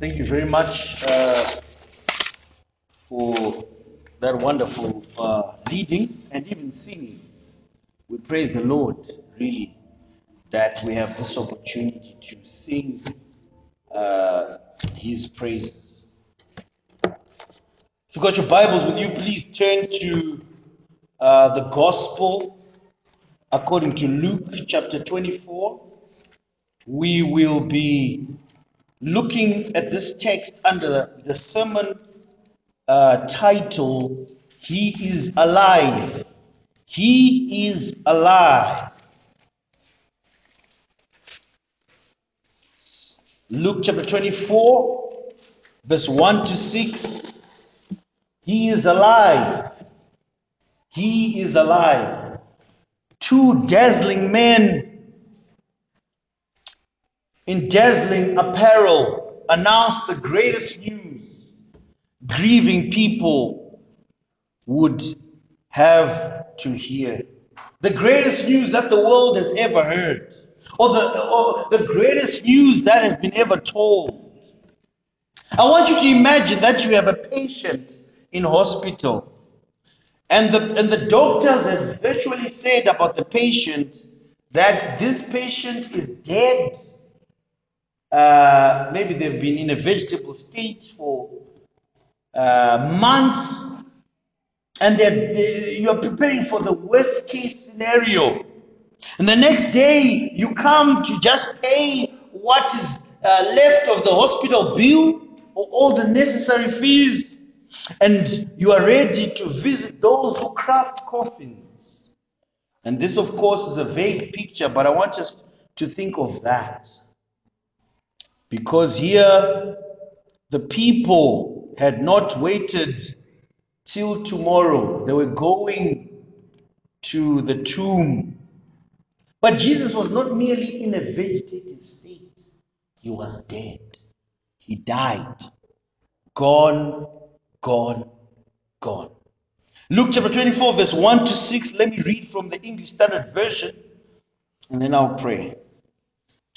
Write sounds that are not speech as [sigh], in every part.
Thank you very much uh, for that wonderful uh, leading and even singing. We praise the Lord, really, that we have this opportunity to sing uh, His praises. If you've got your Bibles with you, please turn to uh, the Gospel according to Luke chapter 24. We will be looking at this text under the sermon uh, title, He is Alive. He is alive. Luke chapter 24, verse 1 to 6. He is alive. He is alive. Two dazzling men in dazzling apparel announced the greatest news grieving people would have to hear. The greatest news that the world has ever heard, or the, or the greatest news that has been ever told. I want you to imagine that you have a patient in hospital, and the, and the doctors have virtually said about the patient that this patient is dead. Uh, maybe they've been in a vegetable state for uh, months, and they, you're preparing for the worst case scenario. And the next day, you come to just pay what is uh, left of the hospital bill or all the necessary fees. And you are ready to visit those who craft coffins. And this, of course, is a vague picture, but I want us to think of that. Because here, the people had not waited till tomorrow, they were going to the tomb but Jesus was not merely in a vegetative state, he was dead. He died. Gone, gone, gone. Luke chapter 24, verse 1 to 6. Let me read from the English Standard Version, and then I'll pray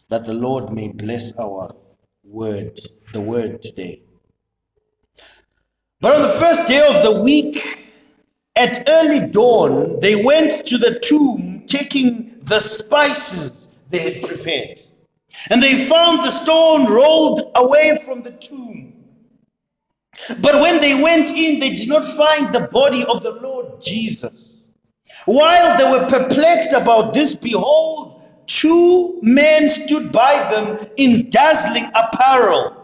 that the Lord may bless our word, the word today. But on the first day of the week, at early dawn, they went to the tomb taking the spices they had prepared. And they found the stone rolled away from the tomb. But when they went in, they did not find the body of the Lord Jesus. While they were perplexed about this, behold, two men stood by them in dazzling apparel.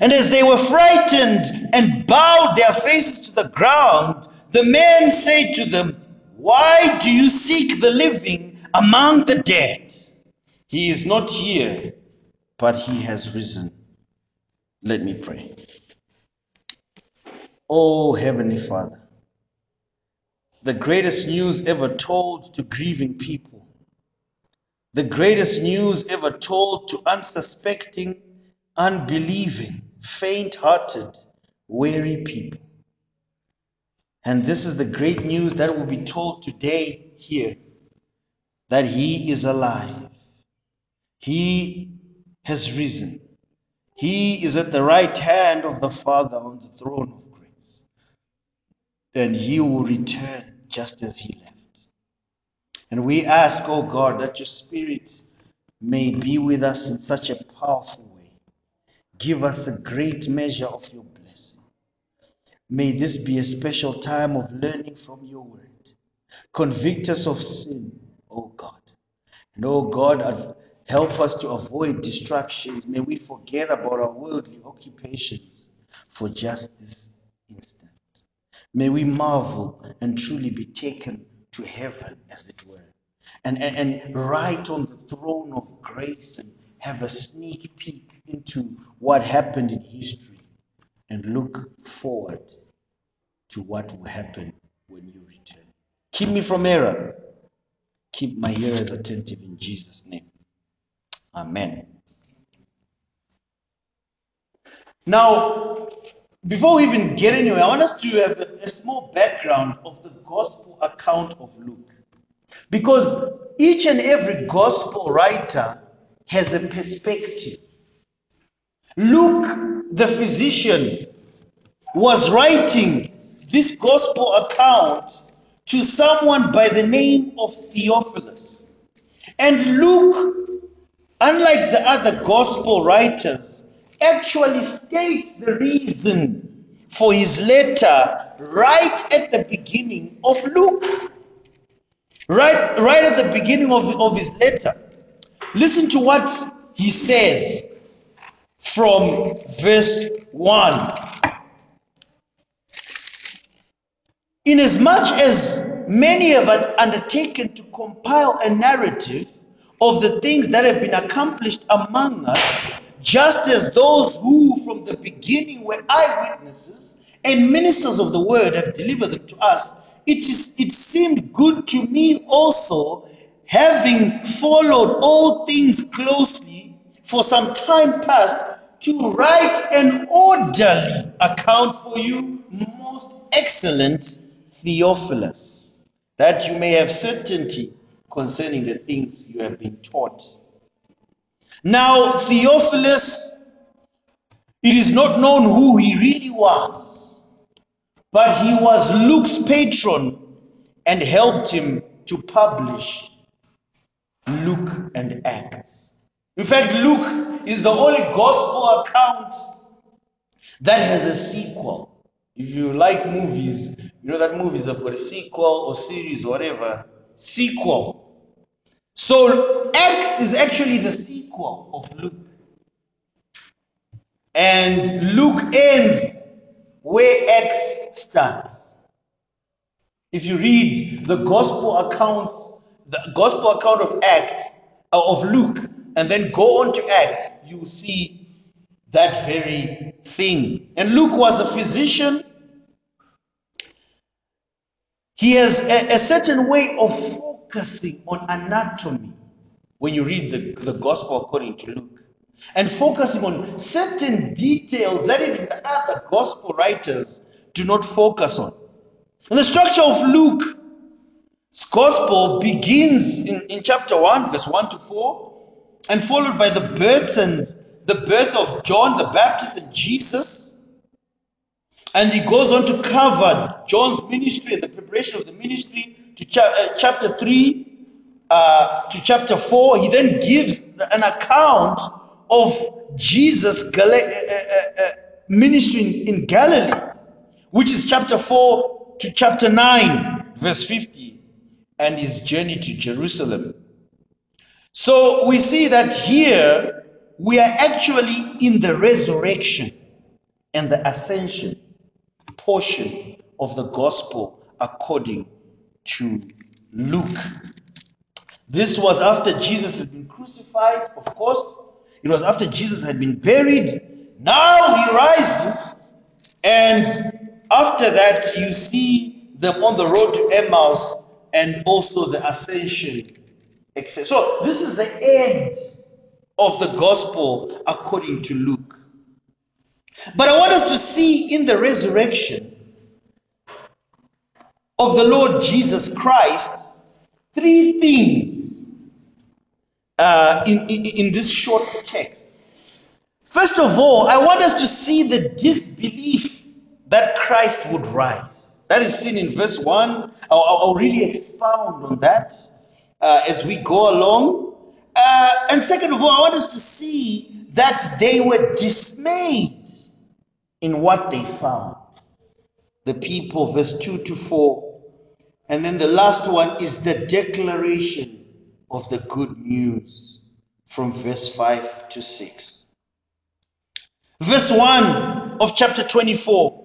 And as they were frightened and bowed their faces to the ground, the men said to them, Why do you seek the living among the dead? He is not here, but he has risen. Let me pray. Oh, Heavenly Father, the greatest news ever told to grieving people, the greatest news ever told to unsuspecting, unbelieving, faint hearted, weary people. And this is the great news that will be told today here that He is alive. He has risen. He is at the right hand of the Father on the throne of grace. And He will return just as He left. And we ask, oh God, that your Spirit may be with us in such a powerful way. Give us a great measure of your blessing. May this be a special time of learning from your word. Convict us of sin, O God. And oh God, help us to avoid distractions. May we forget about our worldly occupations for just this instant. May we marvel and truly be taken to heaven, as it were, and, and, and right on the throne of grace and have a sneak peek into what happened in history and look forward to what will happen when you return. Keep me from error. Keep my ears attentive in Jesus' name. Amen. Now, before we even get anywhere, I want us to have a, small background of the gospel account of Luke. Because each and every gospel writer has a perspective. Luke, the physician, was writing this gospel account to someone by the name of Theophilus. And Luke, unlike the other gospel writers, actually states the reason for his letter right at the beginning of Luke. Right, right at the beginning of, of his letter. Listen to what he says from verse 1. Inasmuch as many have undertaken to compile a narrative of the things that have been accomplished among us, just as those who from the beginning were eyewitnesses and ministers of the word have delivered them to us, it, is, it seemed good to me also, having followed all things closely for some time past, to write an orderly account for you, most excellent Theophilus, that you may have certainty concerning the things you have been taught. Now, Theophilus, it is not known who he really was, but he was Luke's patron and helped him to publish Luke and Acts. In fact, Luke is the only gospel account that has a sequel. If you like movies, you know that movies have got a sequel or series or whatever. Sequel. So Acts is actually the sequel of Luke. And Luke ends where Acts starts. If you read the gospel accounts, the gospel account of Acts, uh, of Luke, and then go on to Acts, you will see that very thing. And Luke was a physician He has a, a certain way of focusing on anatomy when you read the, the gospel according to Luke and focusing on certain details that even the other gospel writers do not focus on. And the structure of Luke's gospel begins in, in chapter 1, verse 1 to 4, and followed by the births and the birth of John the Baptist and Jesus and he goes on to cover John's ministry and the preparation of the ministry to cha uh, chapter 3 uh, to chapter 4. He then gives an account of Jesus' uh, uh, uh, ministry in, in Galilee, which is chapter 4 to chapter 9, verse 50, and his journey to Jerusalem. So we see that here we are actually in the resurrection and the ascension portion of the gospel according to Luke. This was after Jesus had been crucified, of course. It was after Jesus had been buried. Now he rises, and after that, you see them on the road to Emmaus and also the ascension. So, this is the end of the gospel according to Luke. But I want us to see in the resurrection of the Lord Jesus Christ three things uh, in, in, in this short text. First of all, I want us to see the disbelief that Christ would rise. That is seen in verse 1. I'll, I'll really expound on that uh, as we go along. Uh, and second of all, I want us to see that they were dismayed in what they found. The people, verse 2 to 4, and then the last one is the declaration of the good news from verse 5 to 6. Verse 1 of chapter 24.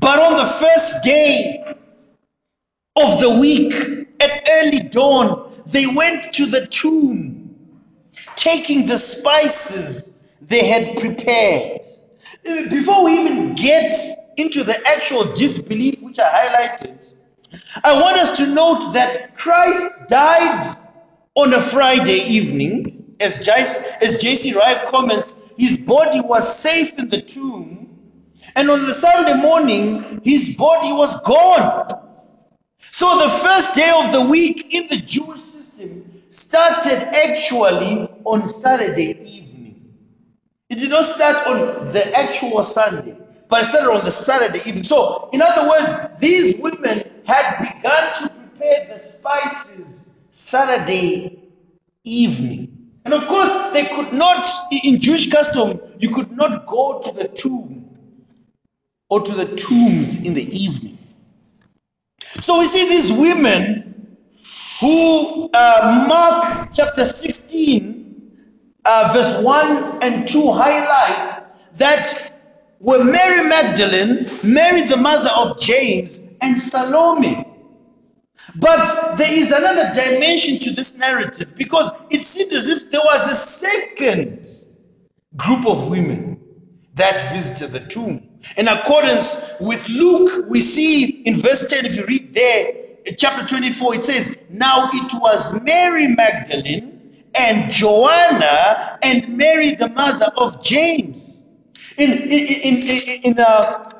But on the first day of the week, at early dawn, they went to the tomb, taking the spices they had prepared. Before we even get into the actual disbelief, which I highlighted, I want us to note that Christ died on a Friday evening. As J.C. Ryle comments, his body was safe in the tomb. And on the Sunday morning, his body was gone. So the first day of the week in the Jewish system started actually on Saturday evening. It did not start on the actual Sunday, but it started on the Saturday evening. So, in other words, these women had begun to prepare the spices Saturday evening. And of course, they could not, in Jewish custom, you could not go to the tomb or to the tombs in the evening. So we see these women who uh, Mark chapter 16, uh, verse 1 and 2 highlights that were Mary Magdalene, Mary the mother of James, and Salome. But there is another dimension to this narrative because it seemed as if there was a second group of women that visited the tomb. In accordance with Luke, we see in verse 10, if you read there, chapter 24, it says, Now it was Mary Magdalene and Joanna and Mary, the mother of James. In, in, in, in, uh,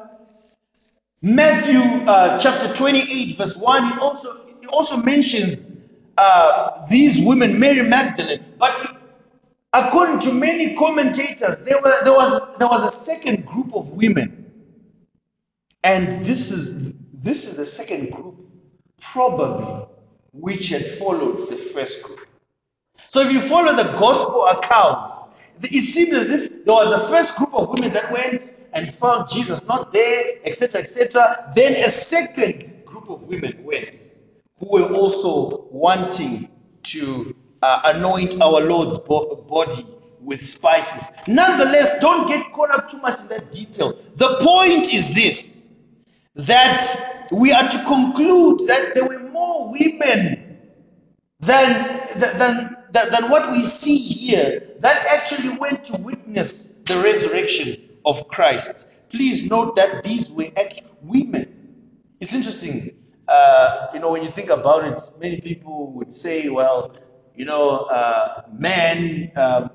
Matthew uh, chapter 28, verse 1, it also, it also mentions uh, these women, Mary Magdalene. But according to many commentators, there, were, there, was, there was a second group of women. And this is, this is the second group, probably, which had followed the first group. So if you follow the gospel accounts, it seems as if there was a first group of women that went and found Jesus not there, etc., etc. Then a second group of women went who were also wanting to uh, anoint our Lord's bo- body with spices. Nonetheless, don't get caught up too much in that detail. The point is this that we are to conclude that there were more women than, than, than, than what we see here that actually went to witness the resurrection of Christ. Please note that these were actually women. It's interesting, uh, you know, when you think about it, many people would say, well, you know, uh, men, um,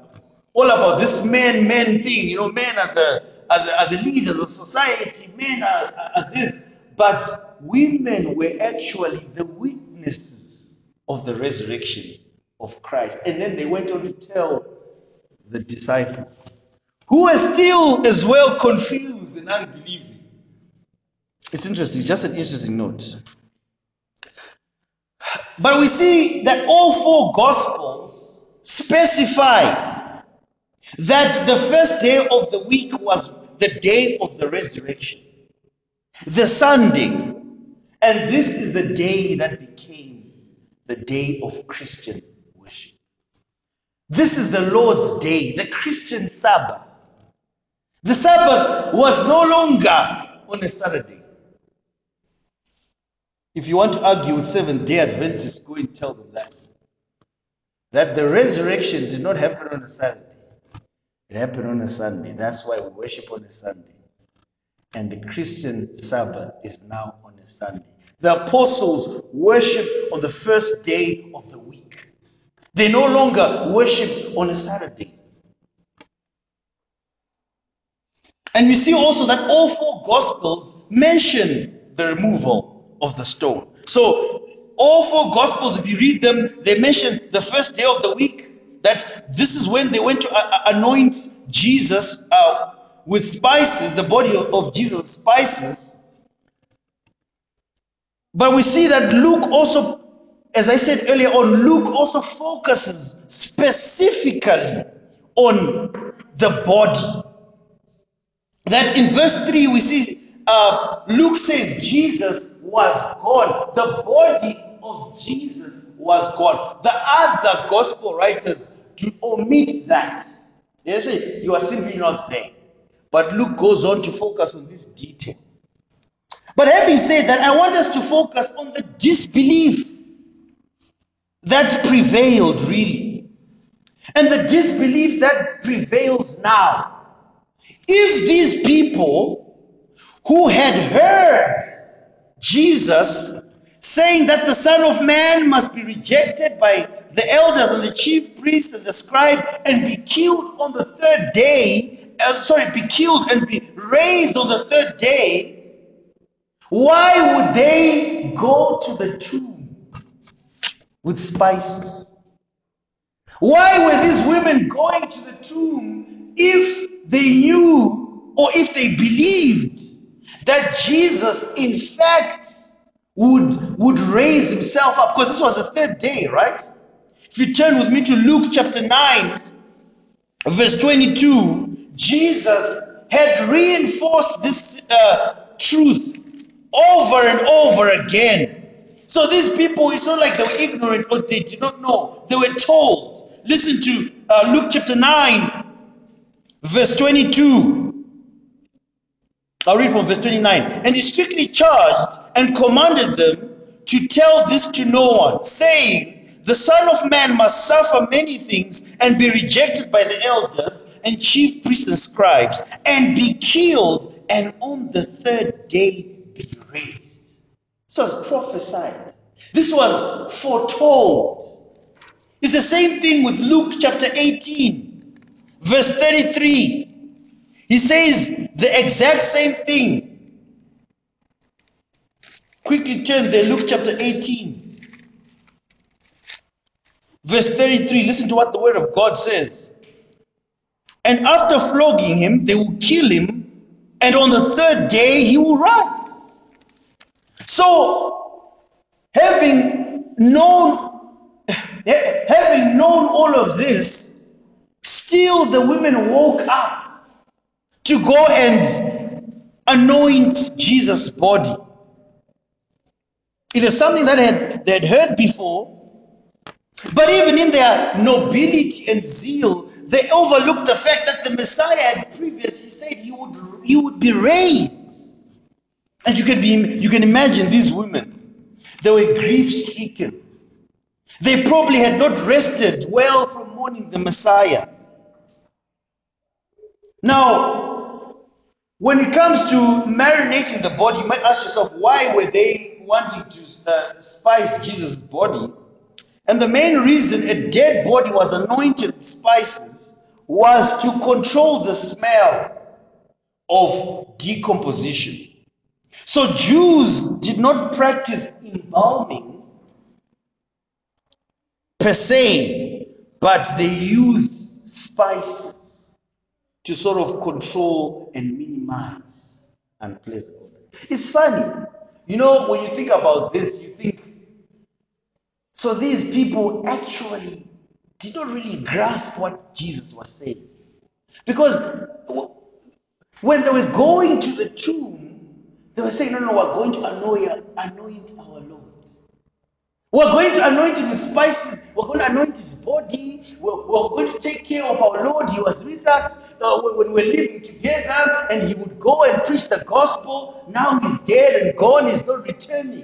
all about this men, men thing, you know, men are the, are the, are the leaders of society, men are, are this. But women were actually the witnesses of the resurrection of Christ. And then they went on to tell the disciples, who were still as well confused and unbelieving. It's interesting, just an interesting note. But we see that all four gospels specify that the first day of the week was the day of the resurrection, the Sunday. And this is the day that became the day of Christian worship. This is the Lord's day, the Christian Sabbath. The Sabbath was no longer on a Saturday. If you want to argue with Seventh day Adventists, go and tell them that. That the resurrection did not happen on a Saturday, it happened on a Sunday. That's why we worship on a Sunday. And the Christian Sabbath is now on a Sunday. The apostles worshiped on the first day of the week. They no longer worshiped on a Saturday. And we see also that all four gospels mention the removal of the stone. So, all four gospels, if you read them, they mention the first day of the week, that this is when they went to uh, uh, anoint Jesus uh, with spices, the body of, of Jesus, spices. But we see that Luke also, as I said earlier on, Luke also focuses specifically on the body that in verse 3 we see uh, Luke says Jesus was gone. The body of Jesus was gone. The other gospel writers to omit that. They say you are simply not there. But Luke goes on to focus on this detail. But having said that, I want us to focus on the disbelief that prevailed really. And the disbelief that prevails now. If these people who had heard Jesus saying that the Son of Man must be rejected by the elders and the chief priests and the scribe and be killed on the third day, uh, sorry, be killed and be raised on the third day, why would they go to the tomb with spices? Why were these women going to the tomb if they knew or if they believed that Jesus, in fact, would, would raise himself up, because this was the third day, right? If you turn with me to Luke chapter 9, verse 22, Jesus had reinforced this uh, truth over and over again. So these people, it's not like they were ignorant or they did not know. They were told. Listen to uh, Luke chapter 9, verse 22. I'll read from verse 29. And he strictly charged and commanded them to tell this to no one, saying, The Son of Man must suffer many things and be rejected by the elders and chief priests and scribes, and be killed, and on the third day be raised. Was prophesied. This was foretold. It's the same thing with Luke chapter 18, verse 33. He says the exact same thing. Quickly turn there, Luke chapter 18, verse 33. Listen to what the word of God says. And after flogging him, they will kill him, and on the third day he will rise. So, having known, having known all of this, still the women woke up to go and anoint Jesus' body. It is something that had, they had heard before, but even in their nobility and zeal, they overlooked the fact that the Messiah had previously said he would, he would be raised. And you can, be, you can imagine these women, they were grief stricken. They probably had not rested well from mourning the Messiah. Now, When it comes to marinating the body, you might ask yourself, why were they wanting to uh, spice Jesus' body? And the main reason a dead body was anointed with spices was to control the smell of decomposition. So Jews did not practice embalming per se, but they used spices to sort of control and minimize unpleasant. It's funny. You know, when you think about this, you think, so these people actually did not really grasp what Jesus was saying. Because when they were going to the tomb, they were saying, no, no, we're going to anoint, anoint our Lord. We're going to anoint him with spices. We're going to anoint his body. We're, we're going to take care of our Lord. He was with us uh, when we were living together, and he would go and preach the gospel. Now he's dead and gone. He's not returning.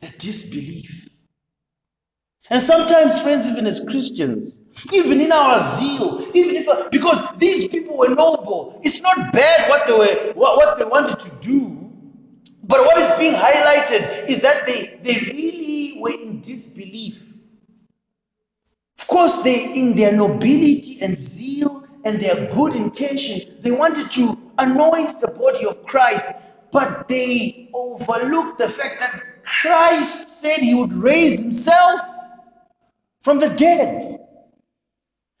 The disbelief. And sometimes, friends, even as Christians, even in our zeal, even if because these people were noble, it's not bad what they were what, what they wanted to do. But what is being highlighted is that they, they really were in disbelief. Of course, they, in their nobility and zeal and their good intention, they wanted to anoint the body of Christ, but they overlooked the fact that Christ said he would raise himself from the dead.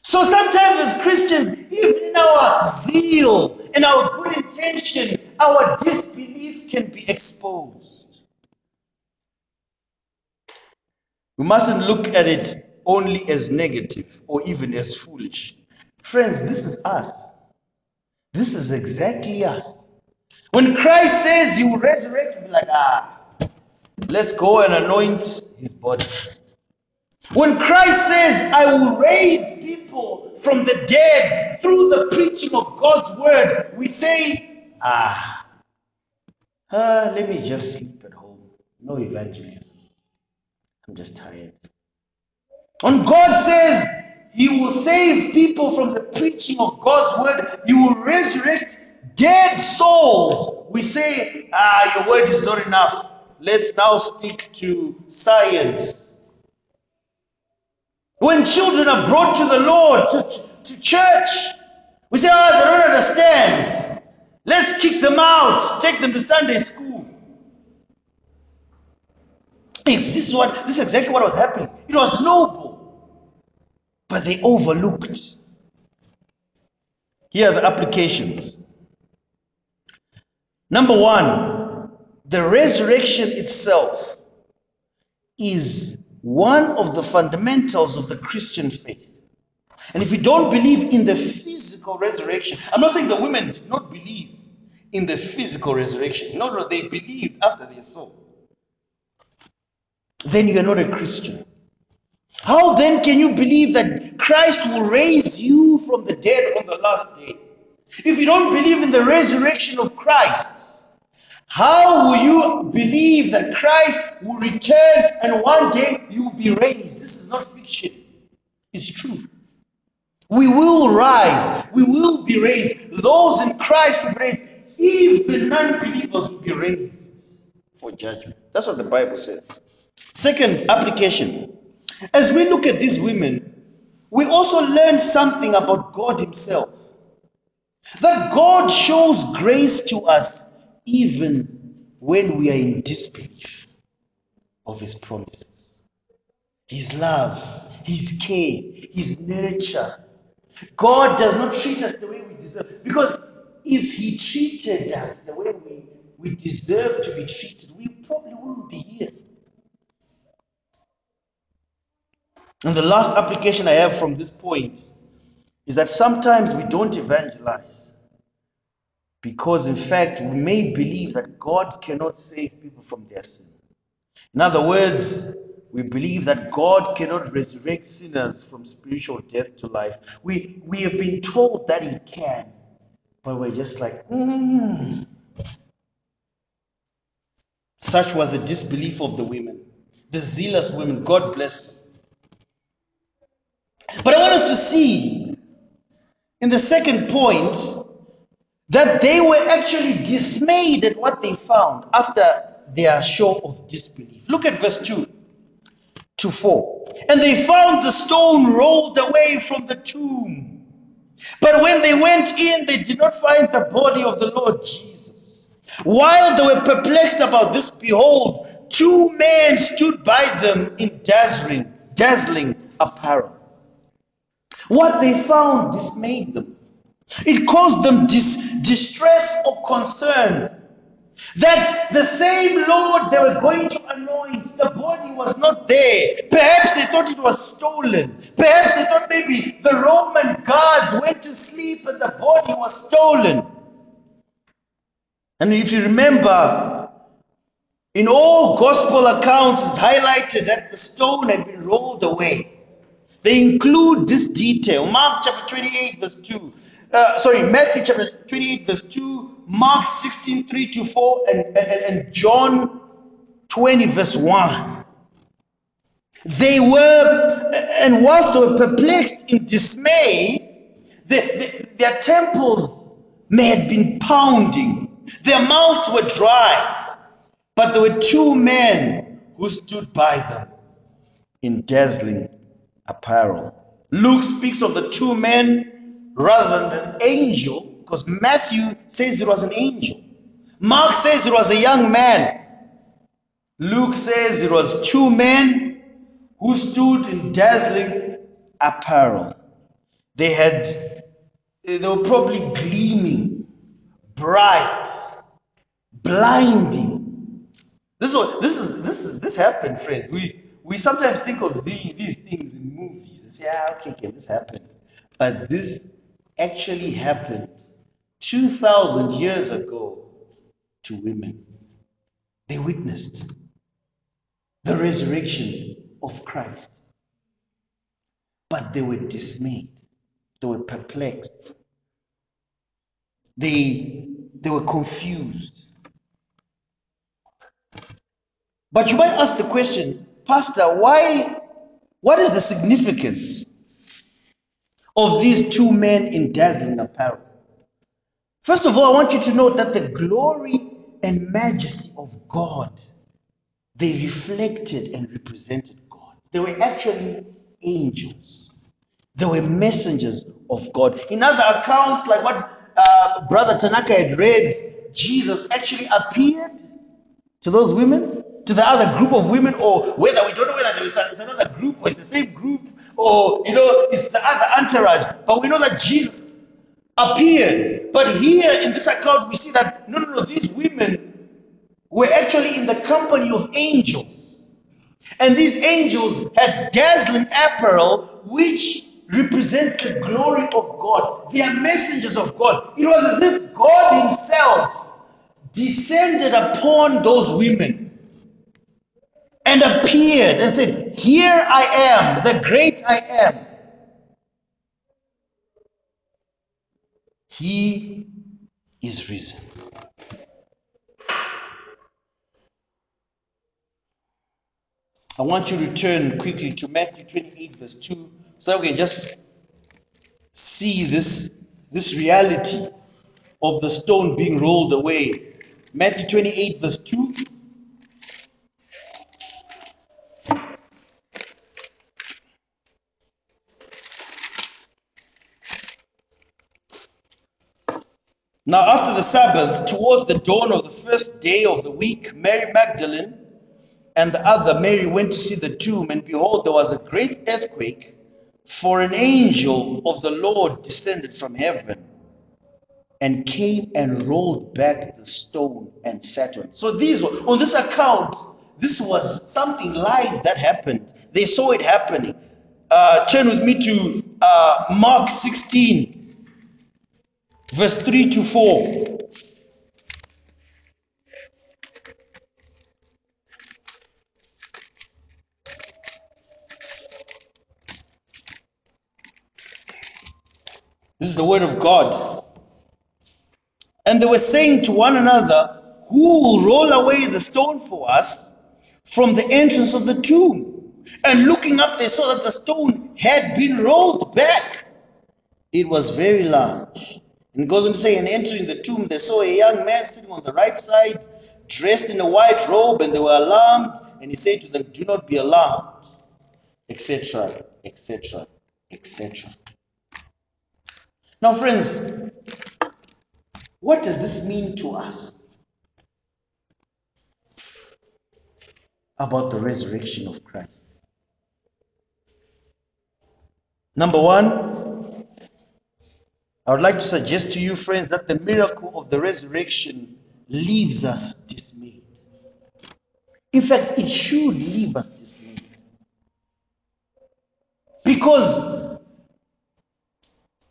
So sometimes as Christians, even in our zeal and our good intention, our disbelief can be exposed. We mustn't look at it only as negative or even as foolish. Friends, this is us. This is exactly us. When Christ says he will resurrect, be like, ah, let's go and anoint his body. When Christ says, I will raise people from the dead through the preaching of God's word, we say, ah, uh, let me just sleep at home. No evangelism. I'm just tired. When God says He will save people from the preaching of God's word, He will resurrect dead souls. We say, ah, your word is not enough. Let's now stick to science. When children are brought to the Lord, to, to church, we say, ah, they don't understand. Let's kick them out, take them to Sunday school. This is what this is exactly what was happening. It was noble, but they overlooked. Here are the applications. Number one, the resurrection itself is one of the fundamentals of the Christian faith. And if you don't believe in the physical resurrection, I'm not saying the women did not believe in the physical resurrection. No, no, they believed after they saw. Then you are not a Christian. How then can you believe that Christ will raise you from the dead on the last day? If you don't believe in the resurrection of Christ, how will you believe that Christ will return and one day you will be raised? This is not fiction, it's true. We will rise, we will be raised. Those in Christ will be raised. Even non believers will be raised for judgment. That's what the Bible says. Second application as we look at these women, we also learn something about God Himself. That God shows grace to us even when we are in disbelief of His promises. His love, His care, His nurture. God does not treat us the way we deserve. Because if He treated us the way we, we deserve to be treated, we probably wouldn't be here. And the last application I have from this point is that sometimes we don't evangelize because, in fact, we may believe that God cannot save people from their sin. In other words, we believe that God cannot resurrect sinners from spiritual death to life. We, we have been told that He can, but we're just like, mm. Such was the disbelief of the women, the zealous women. God bless them. But I want us to see in the second point that they were actually dismayed at what they found after their show of disbelief. Look at verse 2 to 4. And they found the stone rolled away from the tomb. But when they went in, they did not find the body of the Lord Jesus. While they were perplexed about this, behold, two men stood by them in dazzling, dazzling apparel. What they found dismayed them. It caused them dis- distress or concern that the same Lord they were going to anoint, the body was not there. Perhaps they thought it was stolen. Perhaps they thought maybe the Roman guards went to sleep and the body was stolen. And if you remember, in all gospel accounts, it's highlighted that the stone had been rolled away. They include this detail. Mark chapter 28, verse 2. Uh, sorry, Matthew chapter 28, verse 2, Mark 16, 3 to 4, and, and, and John 20, verse 1. They were, and whilst they were perplexed in dismay, the, the, their temples may have been pounding, their mouths were dry, but there were two men who stood by them in dazzling apparel. Luke speaks of the two men rather than an angel, because Matthew says it was an angel. Mark says it was a young man. Luke says it was two men who stood in dazzling apparel. They had, they were probably gleaming, bright, blinding. This is what, this is this is this happened, friends. We we sometimes think of these, these things in movies and say, ah, okay, okay, this happened. But this actually happened 2,000 years ago to women. They witnessed the resurrection of Christ, but they were dismayed, they were perplexed, they, they were confused. But you might ask the question, Pastor, why, what is the significance of these two men in dazzling apparel? First of all, I want you to note that the glory and majesty of God, they reflected and represented God. They were actually angels. They were messengers of God. In other accounts, like what uh, Brother Tanaka had read, Jesus actually appeared to those women, to the other group of women, or whether we don't know whether it's another group or it's the same group, or you know, it's the other entourage. But we know that Jesus appeared. But here in this account, we see that no, no, no, these women were actually in the company of angels. And these angels had dazzling apparel, which represents the glory of God. They are messengers of God. It was as if God Himself descended upon those women and appeared and said, Here I am, the great I am. He is risen. I want you to turn quickly to Matthew 28, verse 2, so we can just see this, this reality of the stone being rolled away. Matthew 28, verse 2. Now, after the Sabbath, toward the dawn of the first day of the week, Mary Magdalene and the other Mary went to see the tomb, and behold, there was a great earthquake, for an angel of the Lord descended from heaven and came and rolled back the stone and sat on it. So these were, on this account, this was something live that happened. They saw it happening. Uh, turn with me to uh, Mark 16, verse 3 to 4. This is the word of God. And they were saying to one another, Who will roll away the stone for us from the entrance of the tomb? And looking up, they saw that the stone had been rolled back. It was very large. And goes on to say, and entering the tomb, they saw a young man sitting on the right side, dressed in a white robe, and they were alarmed. And he said to them, Do not be alarmed, etc., etc., etc. Now, friends, what does this mean to us about the resurrection of Christ? Number one, I would like to suggest to you, friends, that the miracle of the resurrection leaves us dismayed. In fact, it should leave us dismayed. Because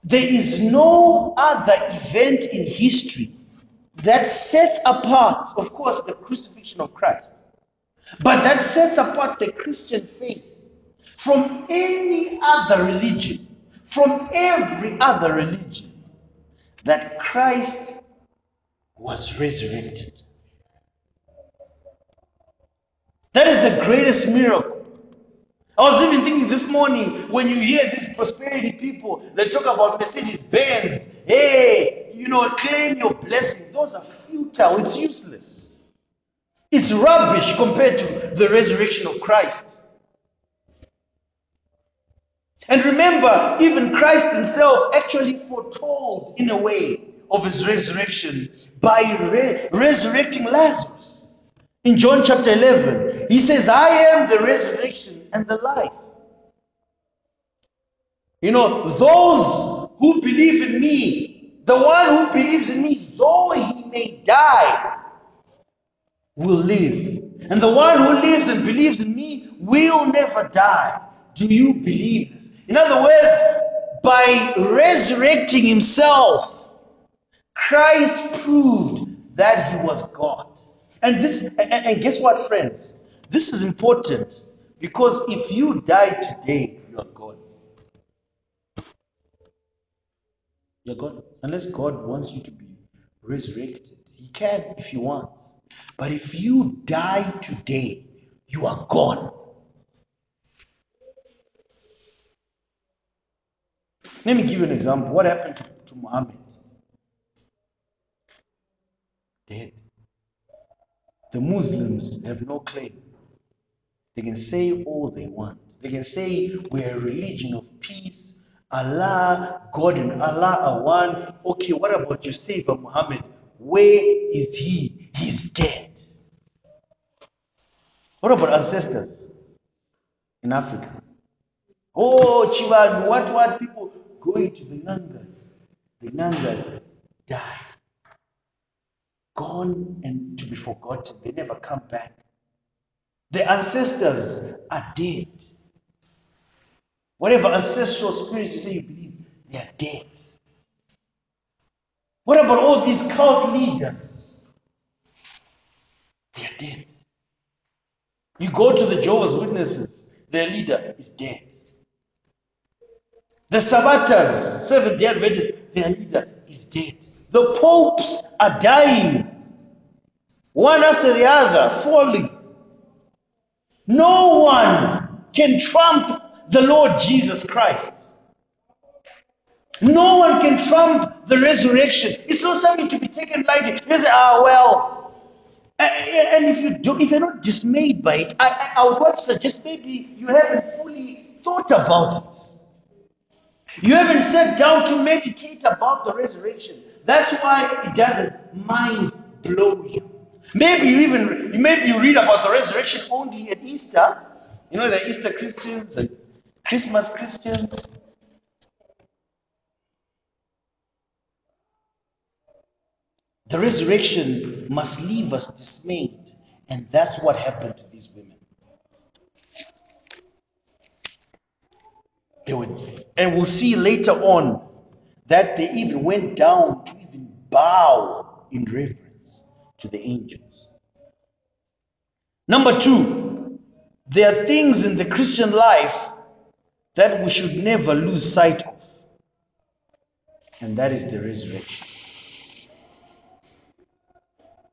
there is no other event in history that sets apart, of course, the crucifixion of Christ, but that sets apart the Christian faith from any other religion, from every other religion, that Christ was resurrected. That is the greatest miracle. I was even thinking this morning when you hear these prosperity people, they talk about Mercedes Benz. Hey, you know, claim your blessing. Those are futile. It's useless. It's rubbish compared to the resurrection of Christ. And remember, even Christ himself actually foretold in a way of his resurrection by re- resurrecting Lazarus. In John chapter 11, he says, I am the resurrection and the life. You know, those who believe in me, the one who believes in me, though he may die, will live. And the one who lives and believes in me will never die. Do you believe this? In other words, by resurrecting himself, Christ proved that he was God. And this and, guess what, friends? This is important because if you die today, you are gone. You're God. Unless God wants you to be resurrected, He can if He wants. But if you die today, you are gone. Let me give you an example. What happened to, to Muhammad? Dead. The Muslims have no claim. They can say all they want. They can say we're a religion of peace. Allah, God and Allah are one. Okay, what about your Savior Muhammad? Where is he? He's dead. What about ancestors in Africa? Oh, Chivan, what, what people going to the Nangas? the Nangas die, gone and to be forgotten. They never come back. The ancestors are dead. Whatever ancestral spirits you say you believe, they are dead. What about all these cult leaders? They are dead. You go to the Jehovah's Witnesses, their leader is dead. The Sabbatas, Seventh day Adventists, their leader is dead. The popes are dying, one after the other, falling. No one can trump the Lord Jesus Christ. No one can trump the resurrection. It's not something to be taken lightly. You say, ah, well. And if you do, if you're not dismayed by it, I, I, I would want to suggest maybe you haven't fully thought about it. You haven't sat down to meditate about the resurrection. That's why it doesn't mind blow you. Maybe you even maybe you read about the resurrection only at Easter. You know the Easter Christians and Christmas Christians. The resurrection must leave us dismayed. And that's what happened to these women. They were, and we'll see later on that they even went down to even bow in reverence to the angels. Number two, there are things in the Christian life that we should never lose sight of, and that is the resurrection.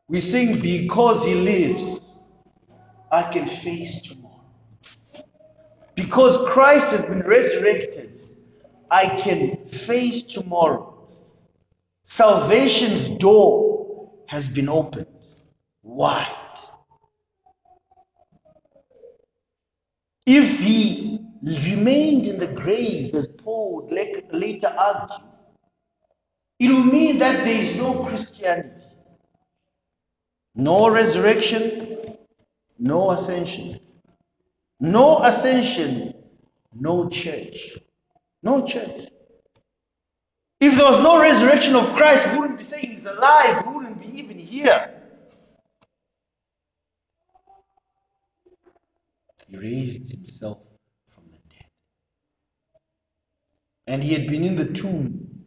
We sing, Because He lives, I can face tomorrow. Because Christ has been resurrected, I can face tomorrow. Salvation's door has been opened wide. If he remained in the grave, as Paul later argue, it will mean that there is no Christianity, no resurrection, no ascension. No ascension, no church. No church. If there was no resurrection of Christ, we wouldn't be saying he's alive, we wouldn't be even here. He raised himself from the dead. And he had been in the tomb,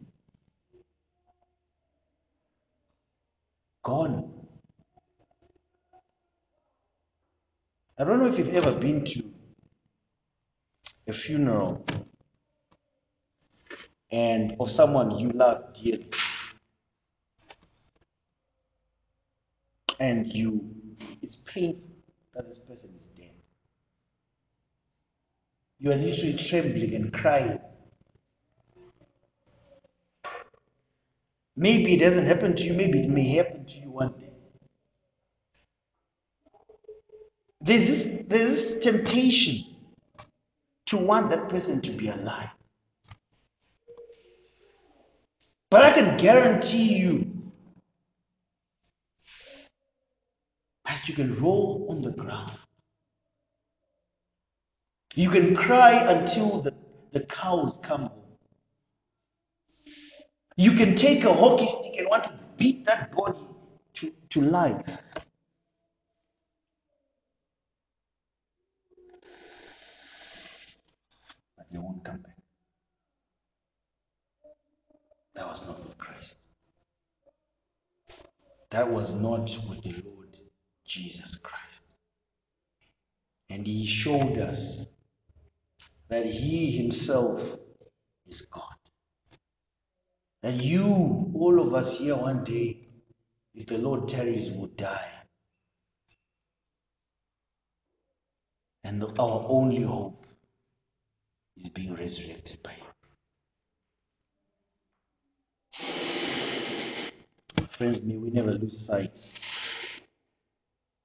gone. I don't know if you've ever been to a funeral and of someone you love dearly. And you, it's painful that this person is dead. You are literally trembling and crying. Maybe it doesn't happen to you, maybe it may happen to you one day. There's this, there's this temptation to want that person to be alive. But I can guarantee you that you can roll on the ground. You can cry until the, the cows come home. You can take a hockey stick and want to beat that body to, to life. But they won't come back. That was not with Christ. That was not with the Lord Jesus Christ. And he showed us that he himself is God. That you, all of us here one day, if the Lord tarries, will die. And our only hope is being resurrected by Him. Friends, may we never lose sight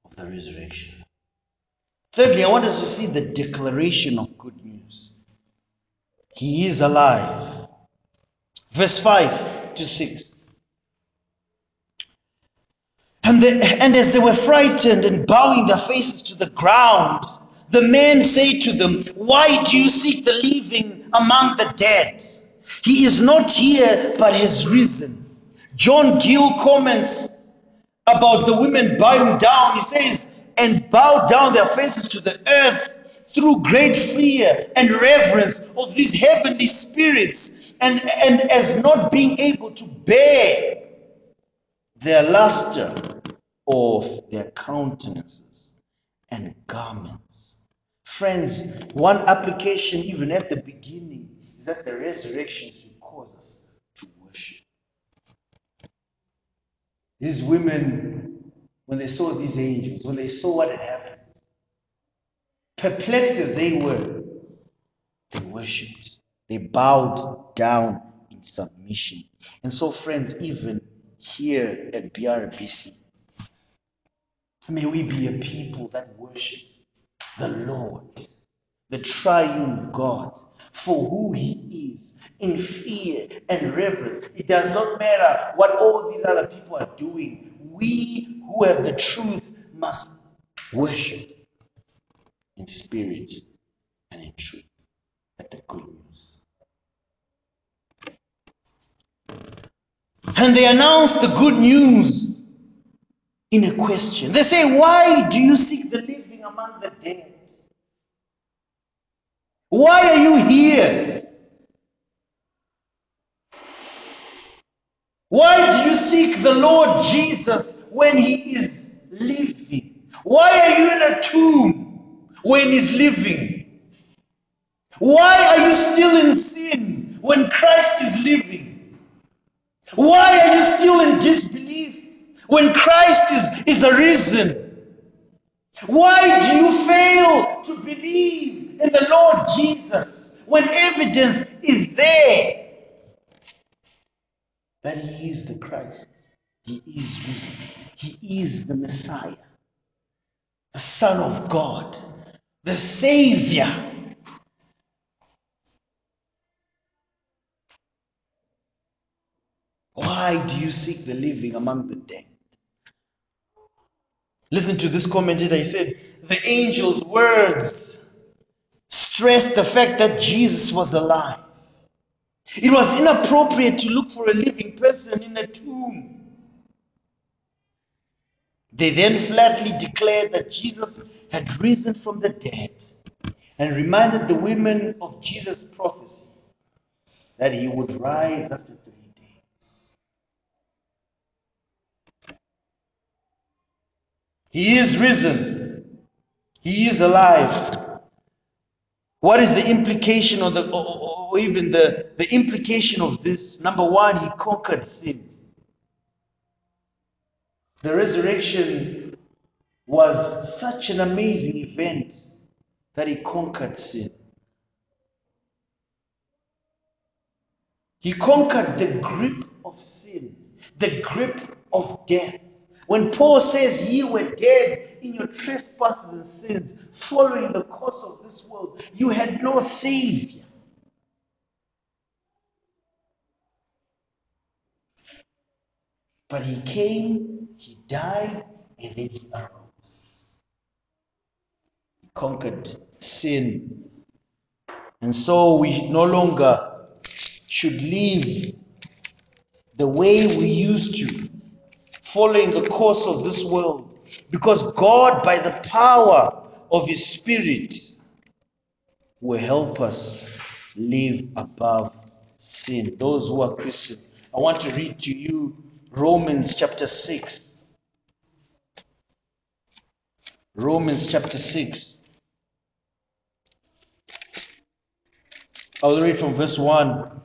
of the resurrection. Thirdly, I want us to see the declaration of good news. He is alive. Verse 5 to 6. And, and as they were frightened and bowing their faces to the ground, the men say to them, Why do you seek the living among the dead? He is not here, but has risen. John Gill comments about the women bowing down. He says, and bowed down their faces to the earth through great fear and reverence of these heavenly spirits, and, and as not being able to bear their luster of their countenances and garments. Friends, one application, even at the beginning, is that the resurrection should cause us to worship. These women, when they saw these angels, when they saw what had happened, perplexed as they were, they worshipped. They bowed down in submission. And so, friends, even here at BRBC, may we be a people that worship the Lord, the triune God, for who He is, in fear and reverence. It does not matter what all these other people are doing. We who have the truth must worship in spirit and in truth. At the good news. And they announce the good news in a question. They say, Why do you seek the living among the dead? Why are you here? Why do you seek the Lord Jesus when he is living? Why are you in a tomb when he's living? Why are you still in sin when Christ is living? Why are you still in disbelief when Christ is, is arisen? Why do you fail to believe in the Lord Jesus when evidence is there that he is the Christ? He is risen. He is the Messiah, the Son of God, the Savior. Why do you seek the living among the dead? Listen to this commentator. He said, The angel's words stressed the fact that Jesus was alive. It was inappropriate to look for a living person in a tomb. They then flatly declared that Jesus had risen from the dead and reminded the women of Jesus' prophecy that he would rise after three days. He is risen. He is alive. What is the implication or the or, or even the, the implication of this? Number one, he conquered sin. The resurrection was such an amazing event that he conquered sin. He conquered the grip of sin, the grip of death. When Paul says, Ye were dead in your trespasses and sins, following the course of this world, you had no Savior. But He came, He died, and then He arose. He conquered sin. And so we no longer should live the way we used to, following the course of this world. Because God, by the power of His Spirit, will help us live above sin. Those who are Christians. I want to read to you Romans chapter 6. Romans chapter 6. I'll read from verse 1.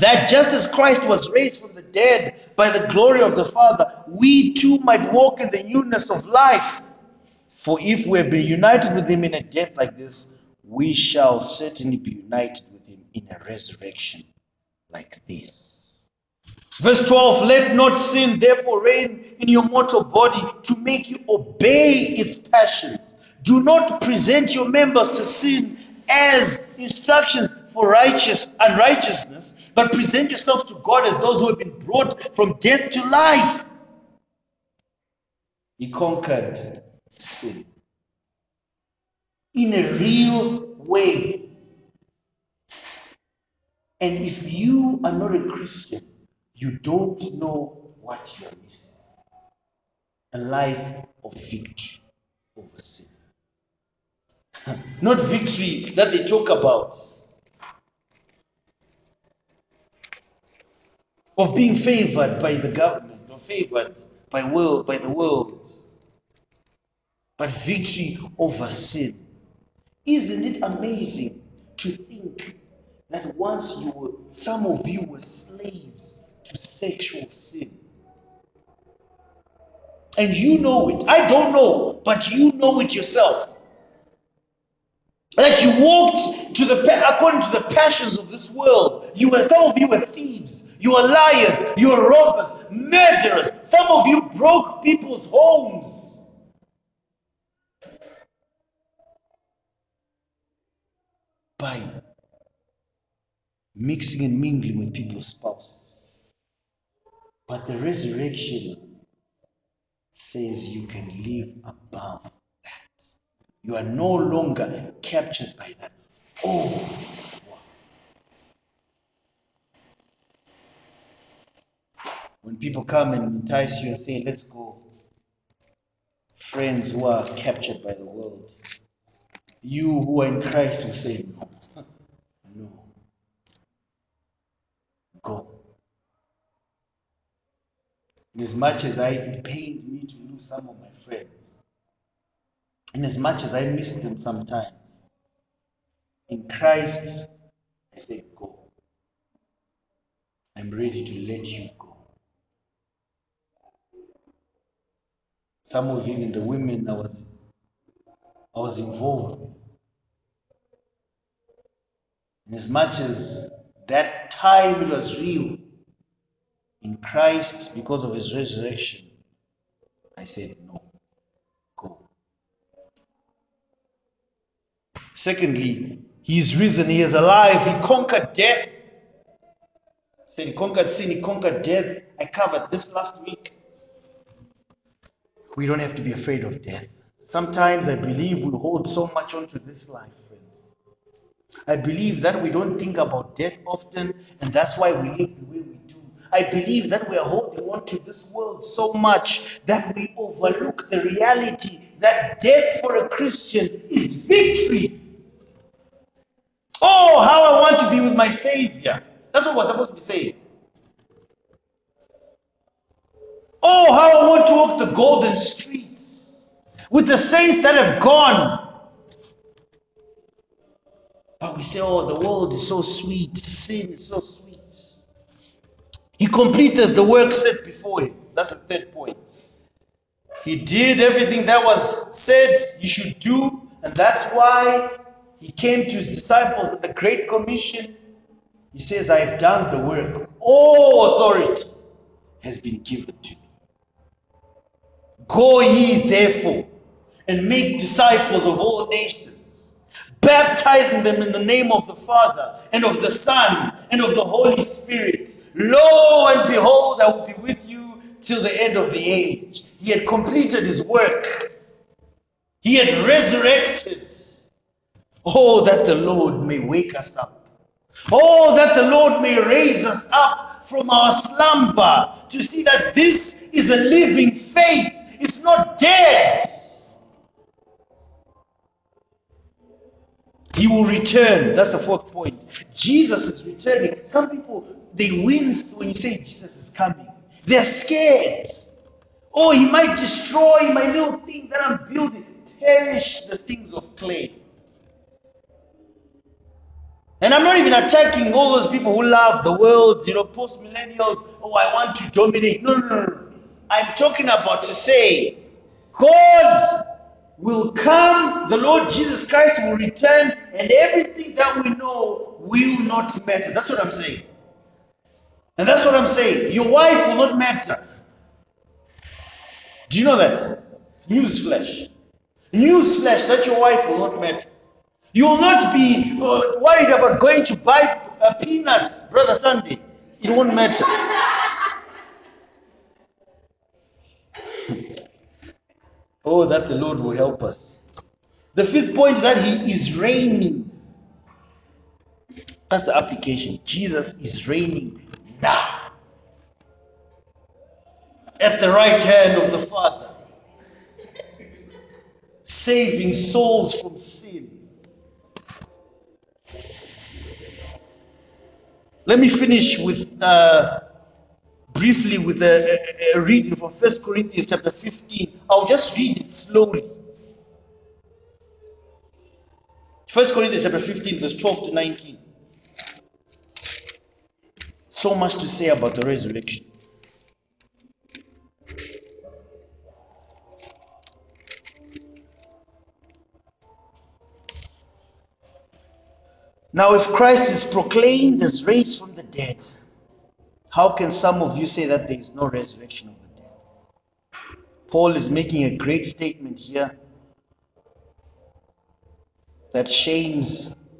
that just as Christ was raised from the dead by the glory of the Father, we too might walk in the newness of life. For if we have been united with him in a death like this, we shall certainly be united with him in a resurrection like this. Verse 12 Let not sin therefore reign in your mortal body to make you obey its passions. Do not present your members to sin as instructions for righteous unrighteousness, but present yourselves to God as those who have been brought from death to life. He conquered sin in a real way. And if you are not a Christian, you don't know what you are missing a life of victory over sin. [laughs] Not victory that they talk about, of being favored by the government or favored by world by the world, but victory over sin. Isn't it amazing to think that once you were, some of you were slaves to sexual sin? And you know it. I don't know, but you know it yourself. That you walked to the according to the passions of this world. You were some of you were thieves, you were liars, you were robbers, murderers. Some of you broke people's homes. By mixing and mingling with people's spouses. But the resurrection says you can live above. You are no longer captured by that. Oh, when people come and entice you and say, let's go, friends who are captured by the world, you who are in Christ will say, no, [laughs] no, go. In as much as I, it pained me to lose some of my friends, in as much as I miss them sometimes, in Christ, I say, go. I'm ready to let you go. Some of even the women I was I was involved with. And as much as that time it was real, in Christ, because of his resurrection, I said, no, go. Secondly, he is risen, he is alive, he conquered death. Said he conquered sin, he conquered death. I covered this last week. We don't have to be afraid of death. Sometimes I believe we hold so much onto this life, friends. I believe that we don't think about death often, and that's why we live the way we do. I believe that we are holding on to this world so much that we overlook the reality that death for a Christian is victory. Oh, how I want to be with my Savior. That's what we're supposed to be saying. Oh, how I want to walk the golden streets with the saints that have gone. But we say, oh, the world is so sweet, sin is so sweet. He completed the work set before him. That's the third point. He did everything that was said he should do, and that's why he came to his disciples at the Great Commission. He says, I have done the work. All authority has been given to me. Go ye therefore and make disciples of all nations, baptizing them in the name of the Father and of the Son and of the Holy Spirit. Lo and behold, I will be with you till the end of the age. He had completed his work, he had resurrected. Oh, that the Lord may wake us up. Oh, that the Lord may raise us up from our slumber to see that this is a living faith. It's not dead. He will return. That's the fourth point. Jesus is returning. Some people, they wince when you say Jesus is coming. They're scared. Oh, he might destroy my little thing that I'm building. Perish the things of clay. And I'm not even attacking all those people who love the world, you know, post millennials. Oh, I want to dominate. No, no, no. I'm talking about to say, God will come, the Lord Jesus Christ will return, and everything that we know will not matter. That's what I'm saying. And that's what I'm saying. Your wife will not matter. Do you know that? Newsflash. Newsflash that your wife will not matter. You will not be uh, worried about going to buy uh, peanuts, Brother Sunday. It won't matter. [laughs] Oh, that the Lord will help us. The fifth point is that He is reigning. That's the application. Jesus is reigning now at the right hand of the Father, [laughs] saving souls from sin. Let me finish with uh, briefly with a, a, a reading from First Corinthians chapter 15. I'll just read it slowly. First Corinthians chapter 15, verse 12 to 19. So much to say about the resurrection. Now, if Christ is proclaimed as raised from the dead, how can some of you say that there is no resurrection of the dead? Paul is making a great statement here that shames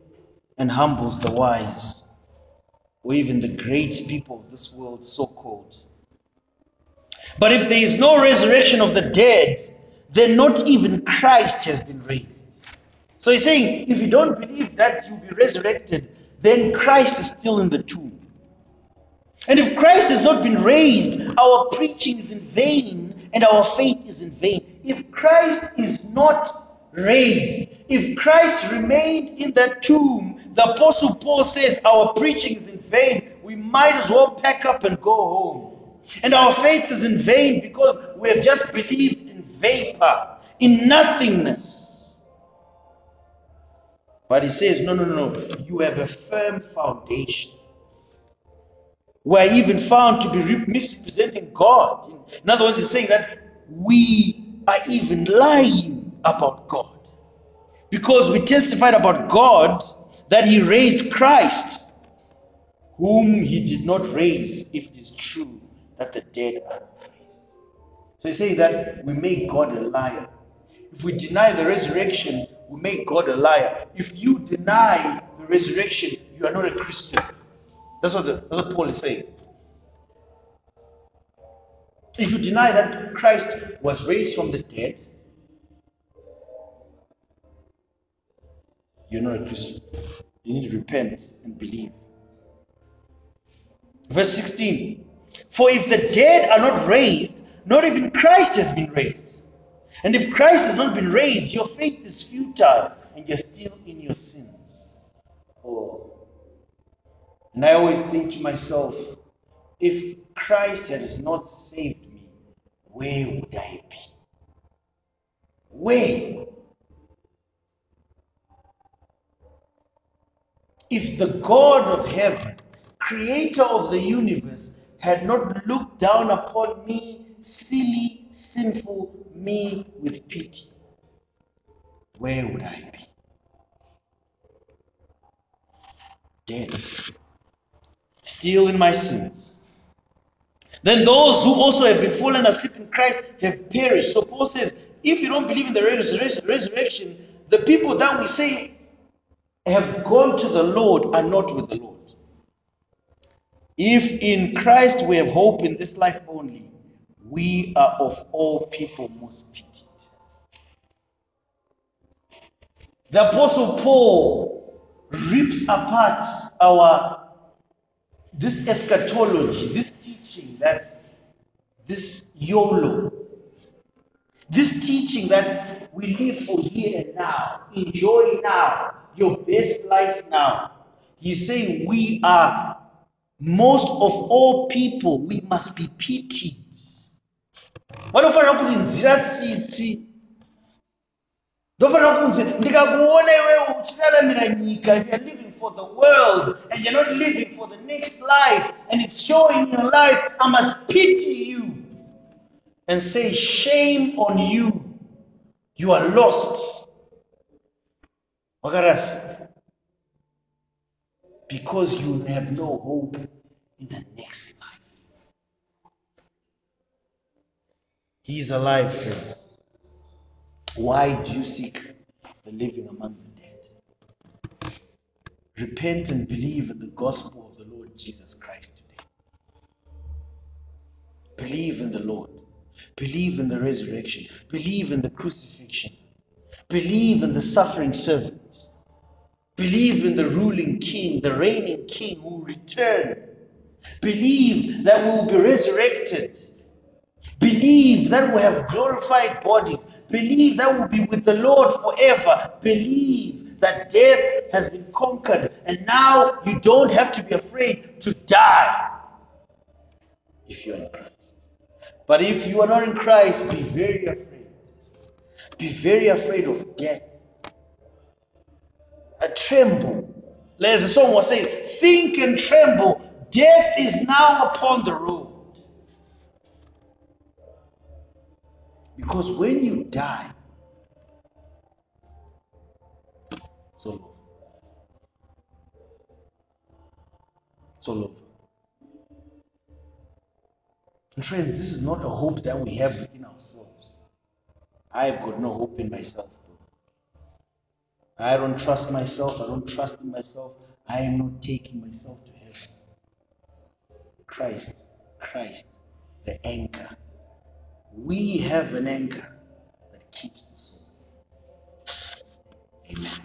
and humbles the wise, or even the great people of this world, so called. But if there is no resurrection of the dead, then not even Christ has been raised. So he's saying, if you don't believe that you'll be resurrected, then Christ is still in the tomb. And if Christ has not been raised, our preaching is in vain and our faith is in vain. If Christ is not raised, if Christ remained in that tomb, the Apostle Paul says our preaching is in vain. We might as well pack up and go home. And our faith is in vain because we have just believed in vapor, in nothingness. But he says, no, no, no, no. You have a firm foundation We're even found to be misrepresenting God. In other words, he's saying that we are even lying about God because we testified about God that he raised Christ, whom he did not raise, if it is true that the dead are raised. So he's saying that we make God a liar. If we deny the resurrection, we make God a liar. If you deny the resurrection, you are not a Christian. That's what, the, that's what Paul is saying. If you deny that Christ was raised from the dead, you're not a Christian. You need to repent and believe. Verse 16 For if the dead are not raised, not even Christ has been raised. And if Christ has not been raised, your faith is futile and you're still in your sins. Oh. And I always think to myself, if Christ has not saved me, where would I be? Where? If the God of heaven, creator of the universe, had not looked down upon me, silly, sinful me, with pity, where would I be? Dead. Still in my sins. Then those who also have been fallen asleep in Christ have perished. So Paul says, if you don't believe in the resurrection, the people that we say have gone to the Lord are not with the Lord. If in Christ we have hope in this life only, we are of all people most pitied. The Apostle Paul rips apart our this eschatology, this teaching that this YOLO, this teaching that we live for here and now, enjoy now, your best life now. He's saying we are most of all people, we must be pitied. Vanofanira kuti nzira tsitsi ndofanira kunzi ndikakuona iwewe uchiraramira nyika. If you're living for the world and you're not living for the next life and it's showing your life i must pity you and say shame on you. You are lost. Wakarasi because you have no hope in the next He is alive, friends. Why do you seek the living among the dead? Repent and believe in the gospel of the Lord Jesus Christ today. Believe in the Lord. Believe in the resurrection. Believe in the crucifixion. Believe in the suffering servant. Believe in the ruling king, the reigning king who will return. Believe that we will be resurrected. Believe that we have glorified bodies. Believe that we'll be with the Lord forever. Believe that death has been conquered and now you don't have to be afraid to die if you're in Christ. But if you are not in Christ, be very afraid. Be very afraid of death. A tremble. As the song was saying, think and tremble. Death is now upon the road. Because when you die, it's all over. It's all over. And friends, this is not a hope that we have within ourselves. I've got no hope in myself. I don't trust myself. I don't trust in myself. I am not taking myself to heaven. Christ, Christ, the anchor. We have an anchor that keeps the soul. Amen.